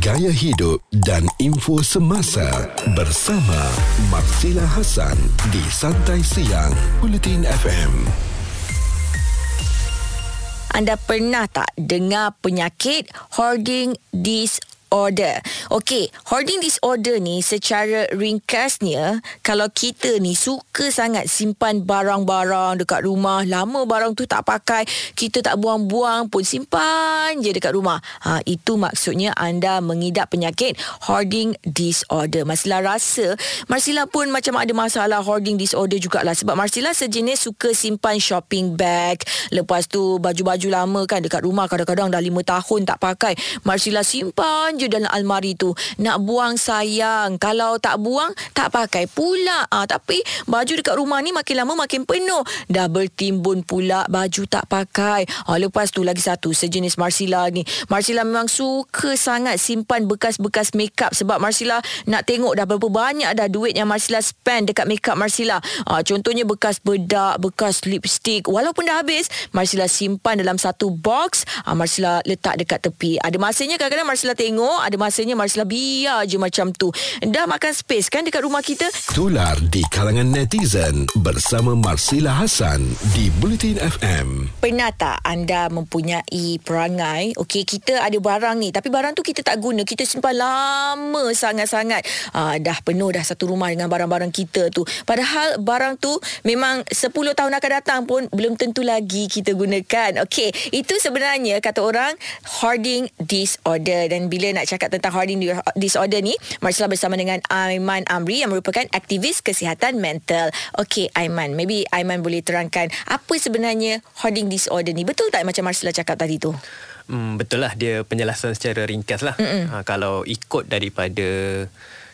gaya hidup dan info semasa bersama Marsila Hasan di Santai Siang Bulletin FM. Anda pernah tak dengar penyakit hoarding disorder? Disorder. Okey, hoarding disorder ni secara ringkasnya kalau kita ni suka sangat simpan barang-barang dekat rumah, lama barang tu tak pakai, kita tak buang-buang pun simpan je dekat rumah. Ha itu maksudnya anda mengidap penyakit hoarding disorder. Marsila rasa Marsila pun macam ada masalah hoarding disorder jugalah sebab Marsila sejenis suka simpan shopping bag. Lepas tu baju-baju lama kan dekat rumah kadang-kadang dah 5 tahun tak pakai. Marsila simpan je dalam almari tu. Nak buang sayang. Kalau tak buang, tak pakai pula. Ah, tapi baju dekat rumah ni makin lama makin penuh. Dah bertimbun pula baju tak pakai. Ah, lepas tu lagi satu sejenis Marsila ni. Marsila memang suka sangat simpan bekas-bekas makeup sebab Marsila nak tengok dah berapa banyak dah duit yang Marsila spend dekat makeup Marsila. Ah, contohnya bekas bedak, bekas lipstick. Walaupun dah habis, Marsila simpan dalam satu box. Ah, Marsila letak dekat tepi. Ada masanya kadang-kadang Marsila tengok tengok ada masanya Marsila biar je macam tu. Dah makan space kan dekat rumah kita? Tular di kalangan netizen bersama Marsila Hasan di Bulletin FM. Pernah tak anda mempunyai perangai, okey kita ada barang ni tapi barang tu kita tak guna, kita simpan lama sangat-sangat. Ah, dah penuh dah satu rumah dengan barang-barang kita tu. Padahal barang tu memang 10 tahun akan datang pun belum tentu lagi kita gunakan. Okey, itu sebenarnya kata orang hoarding disorder dan bila nak nak cakap tentang hoarding disorder ni. Marsala bersama dengan Aiman Amri yang merupakan aktivis kesihatan mental. Okey Aiman maybe Aiman boleh terangkan apa sebenarnya hoarding disorder ni. Betul tak macam Marsala cakap tadi tu? Hmm, betul lah. Dia penjelasan secara ringkas lah. Ha, kalau ikut daripada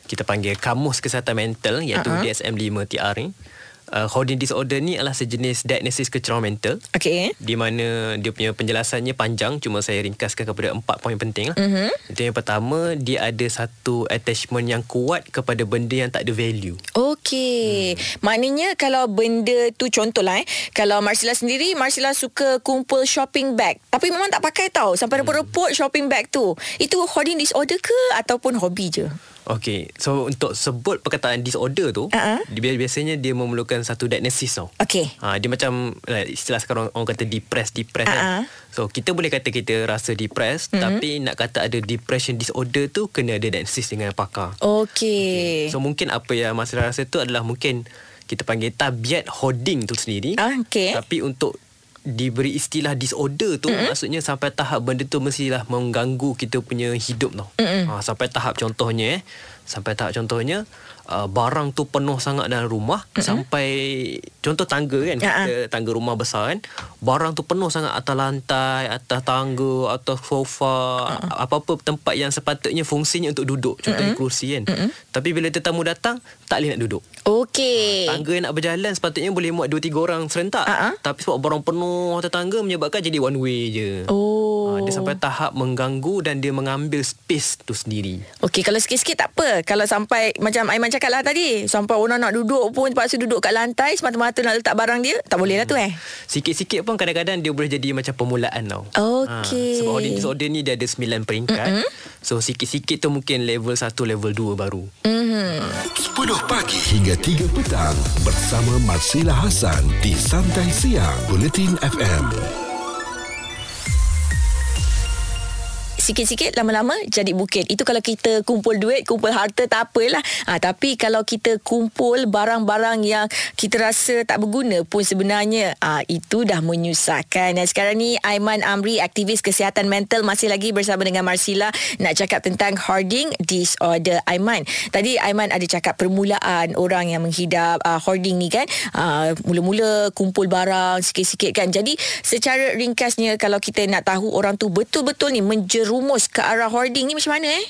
kita panggil kamus kesihatan mental iaitu uh-huh. DSM-5 TR ni uh, hoarding disorder ni adalah sejenis diagnosis kecerobohan mental. Okay. Di mana dia punya penjelasannya panjang cuma saya ringkaskan kepada empat poin penting lah. Uh-huh. Itu yang pertama dia ada satu attachment yang kuat kepada benda yang tak ada value. Okay. Hmm. Maknanya kalau benda tu contohlah eh kalau Marsila sendiri Marsila suka kumpul shopping bag tapi memang tak pakai tau sampai repot-repot shopping bag tu. Itu hoarding disorder ke ataupun hobi je? Okay, so untuk sebut perkataan disorder tu, uh-huh. dia biasanya dia memerlukan satu diagnosis tau. Okay. Ha, dia macam istilah sekarang orang kata depressed, depressed uh-huh. kan. So kita boleh kata kita rasa depressed, uh-huh. tapi nak kata ada depression disorder tu kena ada diagnosis dengan pakar. Okay. okay. So mungkin apa yang masalah rasa tu adalah mungkin kita panggil tabiat hoarding tu sendiri. Uh, okay. Tapi untuk diberi istilah disorder tu mm-hmm. maksudnya sampai tahap benda tu mestilah mengganggu kita punya hidup tau. Mm-hmm. Ha, sampai tahap contohnya eh sampai tahap contohnya uh, barang tu penuh sangat dalam rumah mm-hmm. sampai contoh tangga kan uh-huh. kita tangga rumah besar kan barang tu penuh sangat atas lantai atas tangga atas sofa uh-huh. apa-apa tempat yang sepatutnya fungsinya untuk duduk contohnya uh-huh. kerusi kan uh-huh. tapi bila tetamu datang tak boleh nak duduk okey uh, tangga yang nak berjalan sepatutnya boleh muat 2 3 orang serentak uh-huh. tapi sebab barang penuh atas tangga menyebabkan jadi one way je oh uh, dia sampai tahap mengganggu dan dia mengambil space tu sendiri okey kalau sikit-sikit tak apa kalau sampai macam Aiman cakap lah tadi sampai orang nak duduk pun terpaksa duduk kat lantai semata-mata nak letak barang dia tak boleh lah tu eh? Sikit-sikit pun kadang-kadang dia boleh jadi macam permulaan tau. Okey. ha, sebab hoarding disorder ni dia ada 9 peringkat. Mm-hmm. so sikit-sikit tu mungkin level 1 level 2 baru. Mm-hmm. 10 pagi hingga 3 petang bersama Marsila Hasan di Santai Siang Bulletin FM sikit-sikit lama-lama jadi bukit. Itu kalau kita kumpul duit, kumpul harta tak apalah. Ha, tapi kalau kita kumpul barang-barang yang kita rasa tak berguna pun sebenarnya ha, itu dah menyusahkan. Dan sekarang ni Aiman Amri, aktivis kesihatan mental masih lagi bersama dengan Marsila nak cakap tentang hoarding disorder. Aiman, tadi Aiman ada cakap permulaan orang yang menghidap uh, hoarding ni kan. Uh, mula-mula kumpul barang sikit-sikit kan. Jadi secara ringkasnya kalau kita nak tahu orang tu betul-betul ni menjeru rumus ke arah hoarding ni macam mana eh?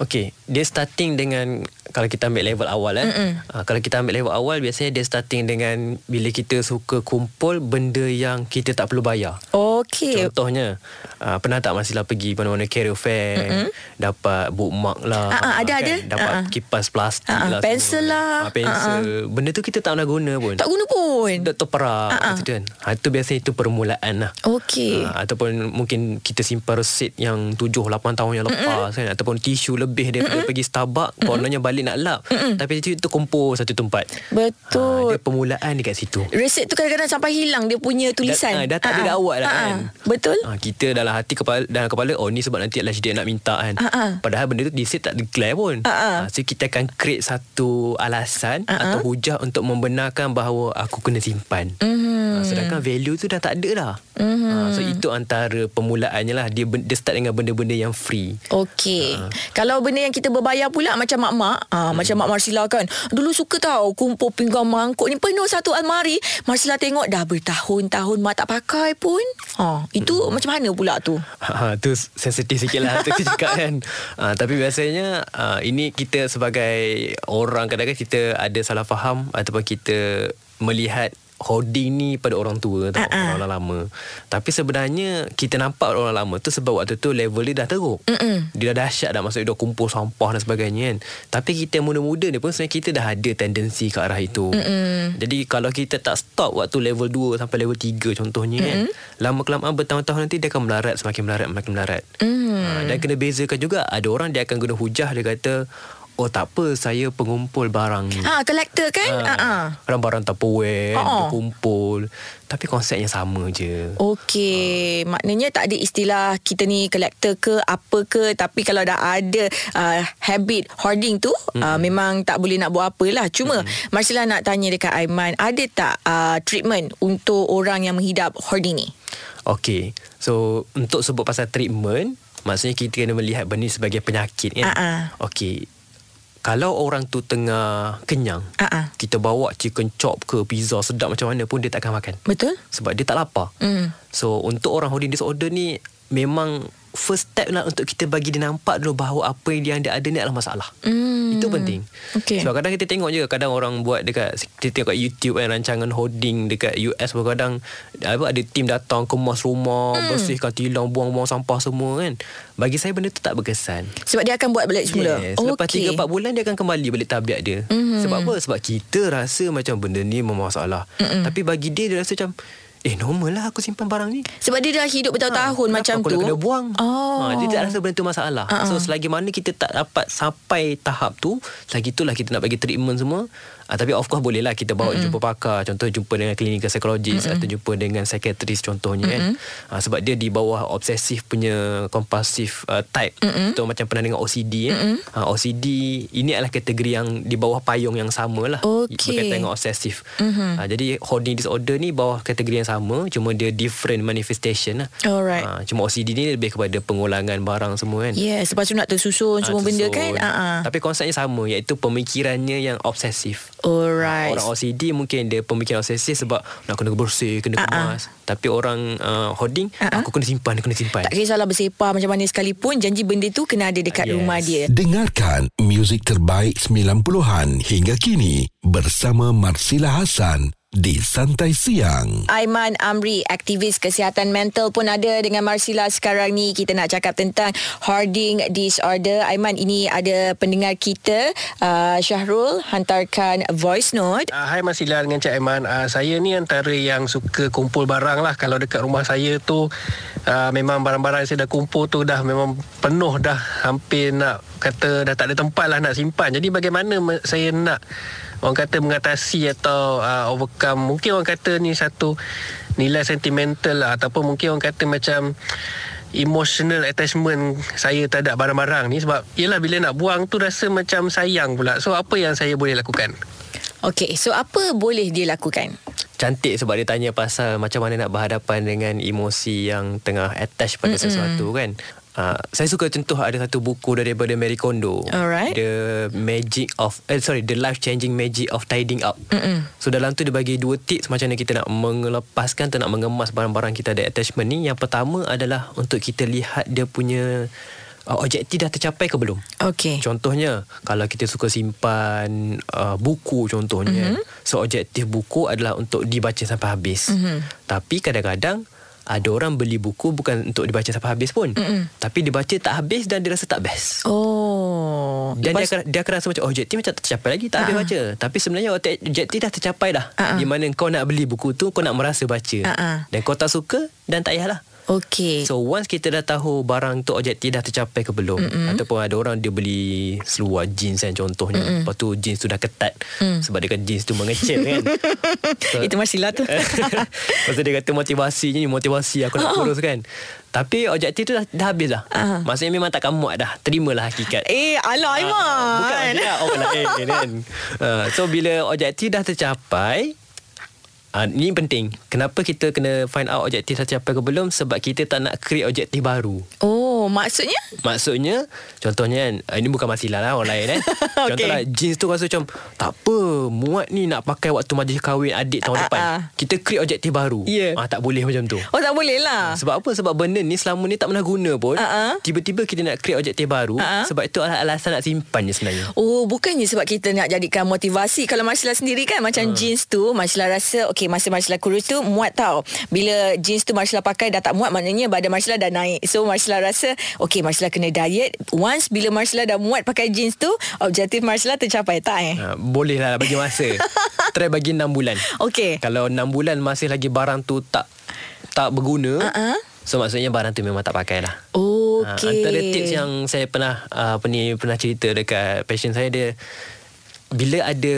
Okay, dia starting dengan kalau kita ambil level awal eh. Uh, kalau kita ambil level awal biasanya dia starting dengan bila kita suka kumpul benda yang kita tak perlu bayar. Okey. Contohnya uh, pernah tak Masila pergi mana-mana career fair mm-hmm. dapat bookmark lah. Ah, ah, ada, kan? ada. Dapat Ah, ah. kipas plastik Ah, ah, lah. pensel semua. lah. Ah, pensel. Benda tu kita tak pernah guna pun. Tak guna pun. Tak terperak Ah, ah. uh-uh. kan. Ha, itu biasanya itu permulaan lah. Okey. Ha, ataupun mungkin kita simpan resit yang 7-8 tahun yang lepas kan ataupun tisu lebih daripada pergi Starbucks kononnya balik nak lap tapi itu, itu kumpul satu tempat Betul. ha, dia permulaan dekat situ Reset tu kadang-kadang sampai hilang dia punya tulisan. Dah, dah tak ada Ah, ah. awak dah Ah, ah. kan Betul. ha, Kita dalam hati kepala, dalam kepala Oh ni sebab nanti Adalah dia nak minta kan Ah, ah. Padahal benda tu Disit tak declare pun Ah, ah. ha, So kita akan create satu alasan Ah, ah. Atau hujah Untuk membenarkan bahawa Aku kena simpan Mhm. ha, Sedangkan value tu dah tak ada dah Mhm. ha, So itu antara Permulaannya lah Dia, dia start dengan benda-benda yang free Okey. Ah. Kalau benda yang kita berbayar pula macam mak-mak, ah macam mak Marsila kan. Dulu suka tahu kumpul pinggan mangkuk ni penuh satu almari. Marsila tengok dah bertahun-tahun mak tak pakai pun. Ha, itu macam mana pula tu? Ha, tu sensitif sikit lah tu cakap kan ha, Tapi biasanya ha, Ini kita sebagai Orang kadang-kadang kita ada salah faham Ataupun kita Melihat hoarding ni pada orang tua tau, ah. orang lama. Tapi sebenarnya kita nampak orang lama tu sebab waktu tu level dia dah teruk. Mm-mm. Dia dah dahsyat dah maksudnya dah kumpul sampah dan sebagainya kan. Tapi kita muda-muda ni pun sebenarnya kita dah ada tendensi ke arah itu. Mm-mm. Jadi kalau kita tak stop waktu level 2 sampai level 3 contohnya kan. Lama kelamaan bertahun-tahun nanti dia akan melarat semakin melarat semakin melarat. Mm. Ha, dan kena bezakan juga ada orang dia akan guna hujah dia kata oh tak apa saya pengumpul barang ni. Ha, kolektor kan? Ha. ha. Barang-barang Tupperware Ha. Dia kumpul Tapi konsepnya sama je Okey, maknanya tak ada istilah kita ni kolektor ke apa ke tapi kalau dah ada uh, habit hoarding tu mm-hmm. uh, memang tak boleh nak buat apalah. Cuma mm-hmm. Marcella nak tanya dekat Aiman, ada tak uh, treatment untuk orang yang menghidap hoarding ni? Okay So Untuk sebut pasal treatment Maksudnya kita kena melihat Benda sebagai penyakit kan Ah, ah. Kalau orang tu tengah Kenyang ah. Kita bawa chicken chop ke Pizza sedap macam mana pun Dia tak akan makan Betul? Sebab dia tak lapar Mm. So untuk orang hoarding disorder ni Memang First step lah Untuk kita bagi dia nampak dulu Bahawa apa yang dia ada ni adalah masalah Mm. Itu penting Okey. Sebab kadang kita tengok je Kadang orang buat dekat Kita tengok kat YouTube kan Rancangan hoarding Dekat US pun kadang apa, Ada tim datang Kemas rumah Hmm. Bersihkan tilang Buang-buang sampah semua kan Bagi saya benda tu tak berkesan Sebab dia akan buat balik semula. Yes. Lepas Okey. 3-4 bulan Dia akan kembali balik tabiat dia Mhm. Sebab apa? Sebab kita rasa Macam benda ni bermasalah Mm-mm. Tapi bagi dia Dia rasa macam Eh normal lah aku simpan barang ni Sebab dia dah hidup bertahun-tahun Ha, macam kenapa tu. aku kena buang Oh. ha, Dia tak rasa benda tu masalah Ah, ah. So selagi mana kita tak dapat Sampai tahap tu Selagi itulah kita nak bagi treatment semua ha, Tapi of course boleh lah Kita bawa mm jumpa pakar Contoh jumpa dengan clinical psychologist mm Atau jumpa dengan psychiatrist contohnya kan ha, Sebab dia di bawah Obsesif punya Compulsive uh, type Mm-mm. Contoh macam pernah dengar OCD eh? ha, OCD Ini adalah kategori yang Di bawah payung yang sama lah Okey. Berkaitan dengan obsesif Mhm. ha, Jadi hoarding disorder ni Bawah kategori yang sama Cuma dia different manifestation lah Alright. Ha, cuma OCD ni lebih kepada pengulangan barang semua kan. Yes, lepas tu nak tersusun semua Ah, benda tersusun. kan? Ah. Tapi konsepnya sama iaitu pemikirannya yang obsesif. Alright. Orang OCD mungkin dia pemikiran obsesif sebab nak kena bersih, kena ah. kemas. Tapi orang uh, hoarding ah. aku kena simpan, kena simpan. Tak kisahlah bersepah macam mana sekalipun janji benda tu kena ada dekat Yes. rumah dia. Dengarkan muzik terbaik 90-an hingga kini bersama Marsila Hasan di Santai Siang. Aiman Amri, aktivis kesihatan mental pun ada dengan Marsila sekarang ni. Kita nak cakap tentang hoarding disorder. Aiman, ini ada pendengar kita, uh, Syahrul, hantarkan voice note. Uh, hai Masila dengan Cik Aiman. Uh, saya ni antara yang suka kumpul barang lah. Kalau dekat rumah saya tu uh, memang barang-barang yang saya dah kumpul tu dah memang penuh dah. Hampir nak kata dah tak ada tempat lah nak simpan. Jadi bagaimana saya nak orang kata mengatasi atau uh, overcome. Mungkin orang kata ni satu nilai sentimental lah. Ataupun mungkin orang kata macam emotional attachment saya terhadap barang-barang ni sebab yelah bila nak buang tu rasa macam sayang pula so apa yang saya boleh lakukan Okey, so apa boleh dia lakukan? Cantik sebab dia tanya pasal macam mana nak berhadapan dengan emosi yang tengah attach pada Mm-mm. sesuatu kan. Uh, saya suka contoh ada satu buku daripada Marie Kondo. Alright. The Magic of eh sorry, The Life Changing Magic of Tidying Up. Mm-mm. So dalam tu dia bagi dua tips macam mana kita nak mengelepaskan atau nak mengemas barang-barang kita ada attachment ni. Yang pertama adalah untuk kita lihat dia punya uh, objektif dah tercapai ke belum. Okey. Contohnya kalau kita suka simpan uh, buku contohnya. Mm-hmm. So objektif buku adalah untuk dibaca sampai habis. Mm-hmm. Tapi kadang-kadang ada orang beli buku bukan untuk dibaca sampai habis pun. Mm-hmm. Tapi dibaca tak habis dan dia rasa tak best. Oh. Dan dia Lepas- akan, dia akan rasa macam objektif macam tak tercapai lagi tak habis Ah. baca. Tapi sebenarnya objek- objektif dah tercapai dah. Ah, ah. Di mana kau nak beli buku tu kau nak merasa baca. Ah. Dan kau tak suka dan tak payahlah. Okey. So once kita dah tahu barang tu objektif dah tercapai ke belum Mm-mm. Ataupun ada orang dia beli seluar jeans kan contohnya Mm-mm. Lepas tu jeans tu dah ketat mm. Sebab dia kan jeans tu mengecil kan so, Itu Marsilah tu. Lepas tu dia kata motivasinya ni motivasi aku nak kurus kan Tapi objektif tu dah, dah habis dah Ah. Maksudnya memang takkan muat dah Terimalah hakikat eh, alah Aiman. Ah, Bukan dia orang lain kan. Uh, so bila objektif dah tercapai Uh, ini penting. Kenapa kita kena find out objektif tercapai ke belum? Sebab kita tak nak create objektif baru. Oh, maksudnya? Maksudnya Contohnya kan uh, Ini bukan masalah lah Orang lain eh Okey. Contohlah jeans tu rasa macam Tak apa Muat ni nak pakai Waktu majlis kahwin Adik tahun Ah, depan ah. Kita create objektif baru Ya. ah, Tak boleh macam tu Oh, tak boleh lah. sebab apa? Sebab benda ni selama ni tak pernah guna pun. Ah, ah. Tiba-tiba kita nak create objektif baru. Ah, ah. Sebab itu alasan nak simpan je sebenarnya. Oh, bukannya sebab kita nak jadikan motivasi. Kalau Marcella sendiri kan macam uh. jeans tu, Marcella rasa okey masa Marcella kurus tu muat tau. Bila jeans tu Marcella pakai dah tak muat maknanya badan Marcella dah naik. So Marcella rasa okey Marcella kena diet. Once bila Marcella dah muat pakai jeans tu, objektif Marcella tercapai tak eh? Ha, boleh lah bagi masa. Try bagi 6 bulan. Okey. Kalau 6 bulan masih lagi barang tu tak tak berguna. Ah, ah. So maksudnya barang tu memang tak pakai lah. Ha, Okey. antara tips yang saya pernah uh, apa ni pernah cerita dekat passion saya dia bila ada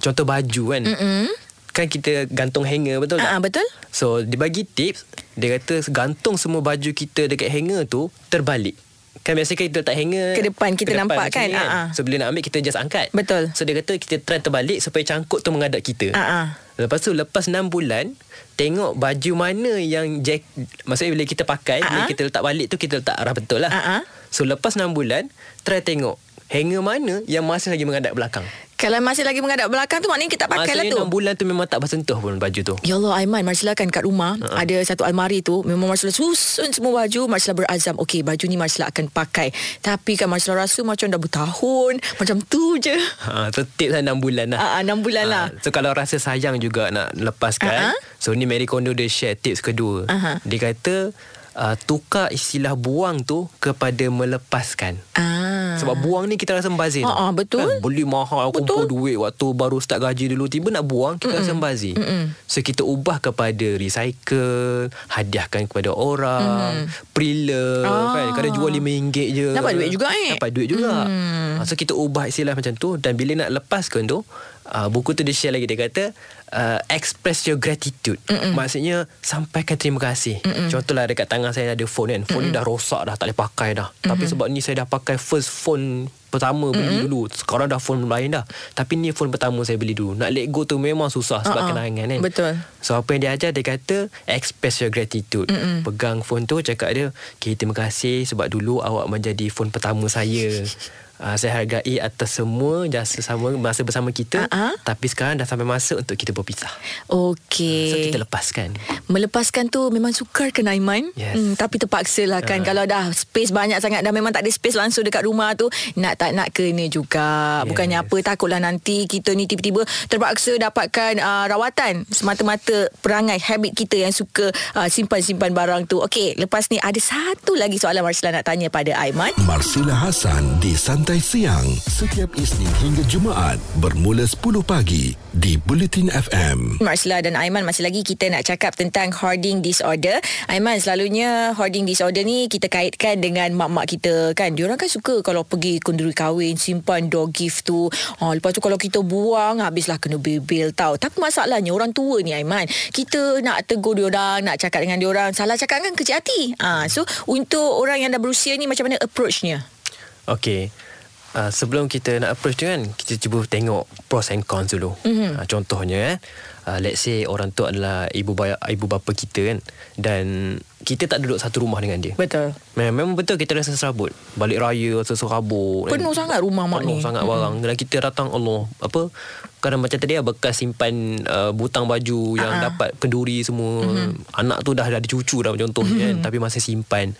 contoh baju kan. Mm-mm. Kan kita gantung hanger betul tak? Ah, ah, betul? So dia bagi tips Dia kata gantung semua baju kita Dekat hanger tu Terbalik Kan biasa kita letak hanger Ke depan kita ke nampak kan? Ah, ah. So bila nak ambil Kita just angkat Betul. So dia kata kita try terbalik Supaya cangkuk tu menghadap kita Ah, ah. Lepas tu lepas 6 bulan Tengok baju mana yang jack, Maksudnya bila kita pakai Ah, Bila kita letak balik tu Kita letak arah betul lah Ah, ah. So lepas 6 bulan Try tengok Hanger mana Yang masih lagi menghadap belakang Kalau masih lagi menghadap belakang tu maknanya kita pakai lah Maksudnya tu. 6 bulan tu memang tak bersentuh pun baju tu Ya Allah Aiman Marcella kan kat rumah uh-huh. Ada satu almari tu Memang Marcella susun semua baju Marcella berazam Okay baju ni Marcella akan pakai Tapi kan Marcella rasa Macam dah bertahun Macam tu je Ha, so tips lah 6 bulan lah. Ah, ah, 6 bulan lah. So kalau rasa sayang juga nak lepaskan. Ah, ah. So ni Mary Kondo dia share tips kedua. Aha. Dia kata uh, tukar istilah buang tu kepada melepaskan. Ah. Sebab buang ni kita rasa membazir. Ah, ah, betul. Kan, beli mahal, kumpul Betul. duit waktu baru start gaji dulu. Tiba nak buang, kita rasa membazir. So kita ubah kepada recycle, hadiahkan kepada orang, pre-love. Ah. Kan? Kadang jual RM5 je. Dapat duit juga, eh? Dapat duit juga. Hmm. So kita ubah istilah macam tu dan bila nak lepaskan tu uh, buku tu dia share lagi dia kata uh, express your gratitude. Mm-mm. Maksudnya sampaikan terima kasih. Mm-mm. Contohlah dekat tangan saya ada phone kan. Phone Mm-mm. ni dah rosak dah tak boleh pakai dah. Mm-hmm. Tapi sebab ni saya dah pakai first phone pertama beli mm-hmm. dulu. Sekarang dah phone lain dah. Tapi ni phone pertama saya beli dulu. Nak let go tu memang susah sebab ah. kenangan kan. Betul. So apa yang dia ajar dia kata express your gratitude. Mm-mm. Pegang phone tu cakap dia, "Okay, terima kasih sebab dulu awak menjadi phone pertama saya." Uh, saya hargai atas semua jasa sama masa bersama kita ah. tapi sekarang dah sampai masa untuk kita berpisah. Okey. So kita lepaskan. Melepaskan tu memang sukar kan Aiman Yes. hmm, Tapi terpaksa lah kan Ah. Kalau dah space banyak sangat Dah memang tak ada space langsung dekat rumah tu Nak tak nak kena juga Yes. Bukannya apa Takutlah nanti kita ni tiba-tiba Terpaksa dapatkan uh, rawatan Semata-mata perangai habit kita Yang suka uh, simpan-simpan barang tu Okey lepas ni ada satu lagi soalan Marsila nak tanya pada Aiman Marsila Hassan di Santai Siang setiap Isnin hingga Jumaat bermula 10 pagi di Bulletin FM. Marsila dan Aiman masih lagi kita nak cakap tentang hoarding disorder. Aiman selalunya hoarding disorder ni kita kaitkan dengan mak-mak kita kan. Diorang kan suka kalau pergi kenduri kahwin simpan door gift tu. Ha, lepas tu kalau kita buang habislah kena bebel tau. Tapi masalahnya orang tua ni Aiman. Kita nak tegur diorang, nak cakap dengan diorang. Salah cakap kan kecil hati. Ha, so untuk orang yang dah berusia ni macam mana approachnya? Okay. Uh, sebelum kita nak approach tu kan kita cuba tengok pros and cons dulu. Mm-hmm. Uh, contohnya eh uh, let's say orang tu adalah ibu baya, ibu bapa kita kan dan kita tak duduk satu rumah dengan dia. Betul. Memang, memang betul kita rasa serabut. Balik raya rasa serabut. kan. Penuh sangat rumah mak Penuh ni. sangat barang. Dan kita datang Allah apa kadang macam tadi lah, bekas simpan uh, butang baju yang dapat kenduri semua. Anak tu dah ada cucu dah contohnya kan tapi masih simpan.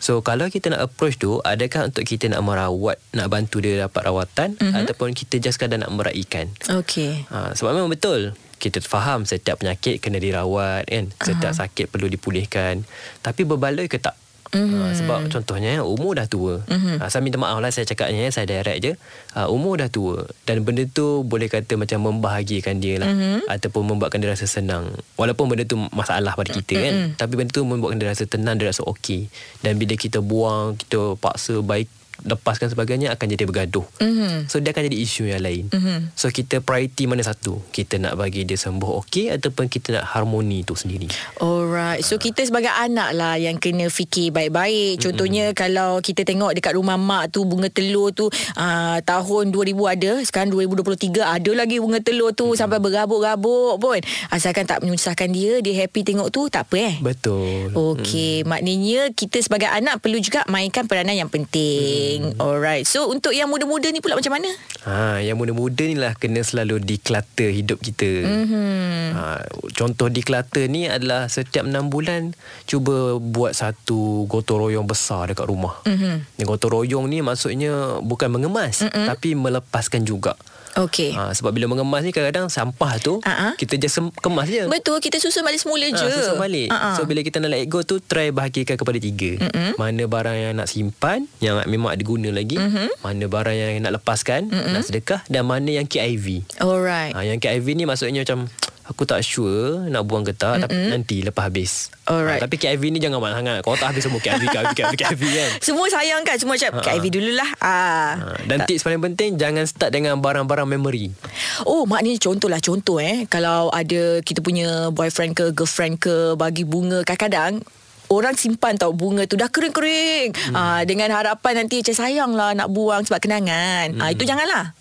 So kalau kita nak approach tu adakah untuk kita nak merawat nak bantu dia dapat rawatan mm-hmm. ataupun kita just kadang nak meraikan. Okey. Ha, sebab memang betul kita faham setiap penyakit kena dirawat kan setiap uh-huh. sakit perlu dipulihkan tapi berbaloi ke tak Mm-hmm. Uh, sebab contohnya umur dah tua. Mm-hmm. Uh, saya minta maaf lah saya cakapnya saya direct je. Uh, umur dah tua dan benda tu boleh kata macam membahagiakan dia lah mm-hmm. ataupun membuatkan dia rasa senang. Walaupun benda tu masalah pada kita mm-hmm. kan. Tapi benda tu membuatkan dia rasa tenang, dia rasa okey. Dan bila kita buang, kita paksa baik lepaskan sebagainya akan jadi bergaduh. Mm-hmm. So dia akan jadi isu yang lain. Mm-hmm. So kita priority mana satu? Kita nak bagi dia sembuh okey ataupun kita nak harmoni tu sendiri. Alright. So kita sebagai anak lah yang kena fikir baik-baik. Contohnya mm-hmm. kalau kita tengok dekat rumah mak tu bunga telur tu uh, tahun 2000 ada, sekarang 2023 ada lagi bunga telur tu mm-hmm. sampai berabuk-rabuk pun. Asalkan tak menyusahkan dia, dia happy tengok tu tak apa eh. Betul. Okey, mm. maknanya kita sebagai anak perlu juga mainkan peranan yang penting. Mm. Alright. So untuk yang muda-muda ni pula macam mana? Ha, yang muda-muda ni lah kena selalu declutter hidup kita. Mm-hmm. Ha, contoh declutter ni adalah setiap 6 bulan cuba buat satu gotong royong besar dekat rumah. Mm-hmm. Gotong royong ni maksudnya bukan mengemas mm-hmm. tapi melepaskan juga. Okey. Ha, sebab bila mengemas ni kadang-kadang sampah tu uh-huh. kita just kemas je. Betul, kita susun balik semula ha, je. Susun balik. Uh-huh. So bila kita nak let go tu try bahagikan kepada tiga. Uh-huh. Mana barang yang nak simpan yang memang ada guna lagi, uh-huh. mana barang yang nak lepaskan, uh-huh. nak sedekah dan mana yang KIV. Alright. Ha, yang KIV ni maksudnya macam Aku tak sure nak buang ke tak tapi nanti lepas habis. Alright. Ha, tapi KIV ni jangan banyak sangat. Kau tak habis semua KIV, KIV, KIV, KIV kan. Semua sayang kan. Semua cakap KIV dululah. Ah. Ha, dan tak. tips paling penting jangan start dengan barang-barang memory. Oh maknanya contoh lah contoh eh. Kalau ada kita punya boyfriend ke girlfriend ke bagi bunga kadang-kadang Orang simpan tau bunga tu dah kering-kering. Hmm. Ah, dengan harapan nanti macam sayang lah nak buang sebab kenangan. Hmm. Ah, itu janganlah.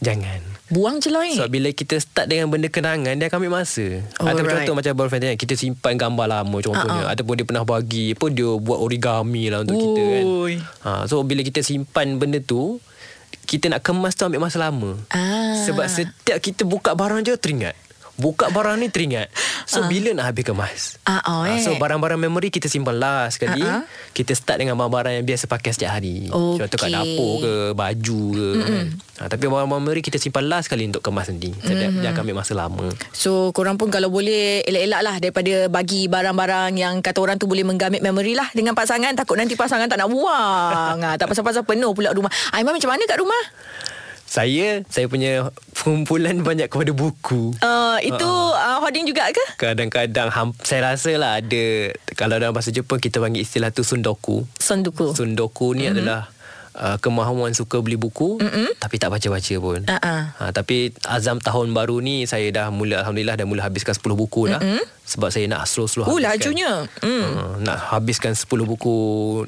Jangan. Buang je lah eh. So bila kita start dengan benda kenangan Dia akan ambil masa Alright. Atau contoh macam boyfriend tadi Kita simpan gambar lama contohnya uh-uh. Ataupun dia pernah bagi apa Dia buat origami lah untuk Ui. kita kan ha, So bila kita simpan benda tu Kita nak kemas tu ambil masa lama ah. Sebab setiap kita buka barang je teringat Buka barang ni teringat So uh. bila nak habis kemas uh, oh, eh. uh, So barang-barang memory Kita simpan last sekali uh-huh. Kita start dengan barang-barang Yang biasa pakai setiap hari okay. Contoh kat dapur ke Baju ke mm-hmm. ha, Tapi barang-barang memory Kita simpan last sekali Untuk kemas nanti so, mm-hmm. dia, dia akan ambil masa lama So korang pun kalau boleh Elak-elak lah Daripada bagi barang-barang Yang kata orang tu Boleh menggamit memory lah Dengan pasangan Takut nanti pasangan tak nak buang ha, Tak pasal-pasal penuh pula rumah Aiman macam mana kat rumah? Saya saya punya kumpulan banyak kepada buku. Uh, itu uh, hoarding juga ke? Kadang-kadang ham, saya rasa lah ada kalau dalam bahasa Jepun kita panggil istilah tu sundoku. Sundoku. Sundoku ni mm-hmm. adalah uh, kemahuan suka beli buku Mm-mm. tapi tak baca-baca pun. Uh-uh. Ha, tapi azam tahun baru ni saya dah mula alhamdulillah dah mula habiskan 10 buku dah. Mm-mm. Sebab saya nak slow-slow oh, habiskan. Oh lajunya. Mm. Uh, nak habiskan 10 buku.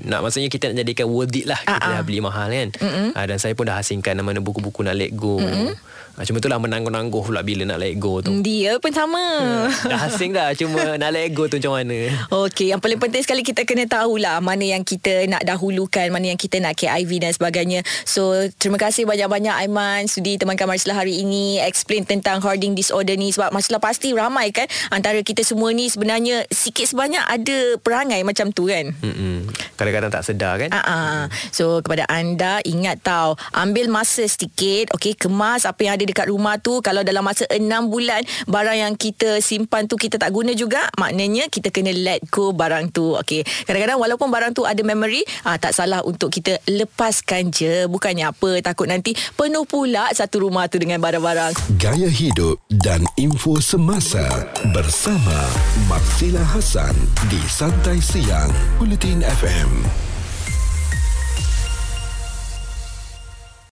Nak maksudnya kita nak jadikan worth it lah. Uh-uh. Kita dah beli mahal kan. Uh, dan saya pun dah asingkan mana buku-buku nak let go. Mm-mm. Ha, cuma itulah menangguh-nangguh pula bila nak let go tu. Dia pun sama. Hmm, dah asing dah. Cuma nak let go tu macam mana. Okey, yang paling penting sekali kita kena tahulah mana yang kita nak dahulukan, mana yang kita nak KIV dan sebagainya. So, terima kasih banyak-banyak Aiman sudi temankan Marsila hari ini explain tentang hoarding disorder ni sebab Marsila pasti ramai kan antara kita semua ni sebenarnya sikit sebanyak ada perangai macam tu kan. Mm-mm. Kadang-kadang tak sedar kan. Uh-uh. So, kepada anda ingat tahu ambil masa sedikit okey kemas apa yang ada ada dekat rumah tu kalau dalam masa 6 bulan barang yang kita simpan tu kita tak guna juga maknanya kita kena let go barang tu okey. Kadang-kadang walaupun barang tu ada memory ah tak salah untuk kita lepaskan je. Bukannya apa takut nanti penuh pula satu rumah tu dengan barang-barang. Gaya hidup dan info semasa bersama Marsila Hasan di Santai Siang Bulletin FM